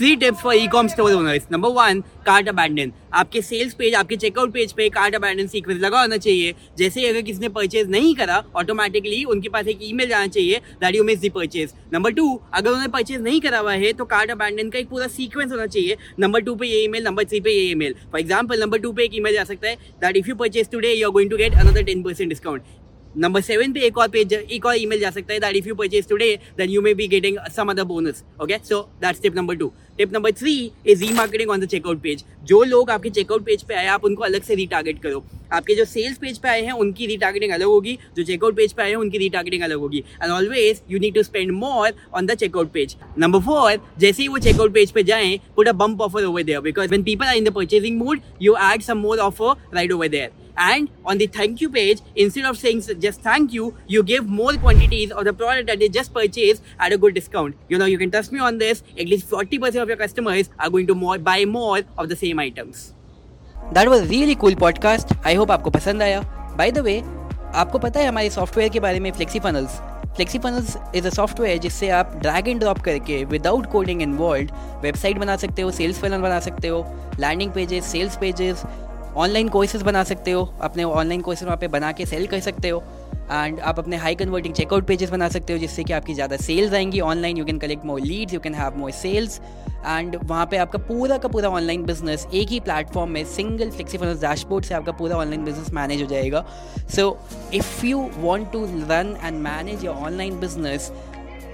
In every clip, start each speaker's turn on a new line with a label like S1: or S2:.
S1: Three tips for e com store owners number one cart abandon आपके sales page आपके checkout page पे cart abandon sequence लगा होना चाहिए। जैसे अगर किसी ने परचेज नहीं करा ऑटोमेटिकली उनके पास एक ईमेल जाना चाहिए that you miss the purchase number two अगर उन्होंने परचेज नहीं करा हुआ है तो कार्ट अबैंडन का एक पूरा सीक्वेंस होना चाहिए। नंबर टू पे ये ईमेल नंबर थ्री पे ये email for example number two पे एक ईमेल जा सकता है that if you purchase today you are going to get another ten percent discount number seven पे एक और पेज एक और ईमेल जा सकता है that if you purchase today then you may be getting some other bonus okay so that's tip number two tip number three is remarketing on the checkout page जो लोग आपके चेकआउट पेज पे आए, आप उनको अलग से रीटारगेट करो। आपके जो सेल्स पेज पे आए हैं, उनकी रीटारगेटिंग अलग होगी। जो चेकआउट पेज पे आए हैं, उनकी रीटारगेटिंग अलग होगी। And always you need to spend more on the checkout page number four जैसे ही वो चेकआउट पेज पे जाएँ put a bump offer over there because when people are in the purchasing mood you add some more offer right over there and on the thank you page instead of saying just thank you you give more quantities of the product that they just purchased at a good discount you know you can trust me on this at least 40% of your customers are going to more buy more of the same items
S2: that was really cool podcast I hope आपको पसंद आया by the way आपको पता है हमारे software के बारे में Flexifunnels Flexifunnels is a software जिससे आप ड्रैग एंड ड्रॉप करके विदाउट कोडिंग इन्वॉल्व वेबसाइट बना सकते हो सेल्स फनल बना सकते हो landing pages sales pages online courses बना सकते हो, अपने ऑनलाइन कोर्सेज वहाँ पे बना के सेल कर सकते हो एंड आप अपने हाई कन्वर्टिंग चेकआउट पेजेस बना सकते हो, जिससे कि आपकी ज़्यादा सेल्स आएँगी online you can collect more leads you can have more sales and वहाँ पे आपका पूरा का पूरा ऑनलाइन बिज़नेस एक ही प्लेटफॉर्म में सिंगल फ्लेक्सीफल डैशबोर्ड से आपका पूरा ऑनलाइन बिज़नेस मैनेज हो जाएगा। So if you want to run and manage your online business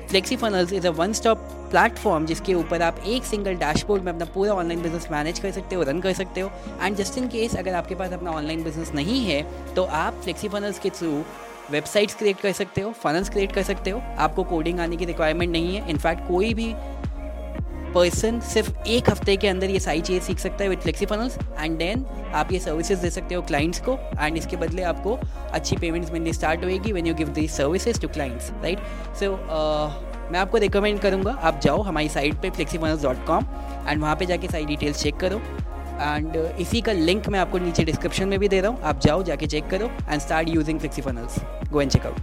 S2: Flexifunnels is a one stop platform जिसके ऊपर आप एक सिंगल डैशबोर्ड में अपना पूरा ऑनलाइन बिज़नेस मैनेज कर सकते हो रन कर सकते हो। एंड जस्ट इन केस अगर आपके पास अपना ऑनलाइन बिज़नेस नहीं है तो आप फ्लेक्सी फनल्स के थ्रू वेबसाइट्स क्रिएट कर सकते हो फनल्स क्रिएट कर सकते हो। आपको कोडिंग आने की रिक्वायरमेंट नहीं है। इनफैक्ट कोई भी पर्सन सिर्फ़ एक हफ़्ते के अंदर ये सारी चीज़ें सीख सकता है with flexi funnels and then आप ये सर्विसेज़ दे सकते हो क्लाइंट्स को एंड इसके बदले आपको अच्छी पेमेंट्स मिलनी स्टार्ट होएगी when you give the services to clients right so मैं आपको रिकमेंड करूँगा, आप जाओ हमारी साइट पे flexi funnels dot com and वहाँ पर जाके सारी डिटेल्स चेक करो एंड इसी का लिंक मैं आपको नीचे डिस्क्रिप्शन में भी दे रहा हूँ, आप जाओ जाके चेक करो and start using Flexifunnels go and checkout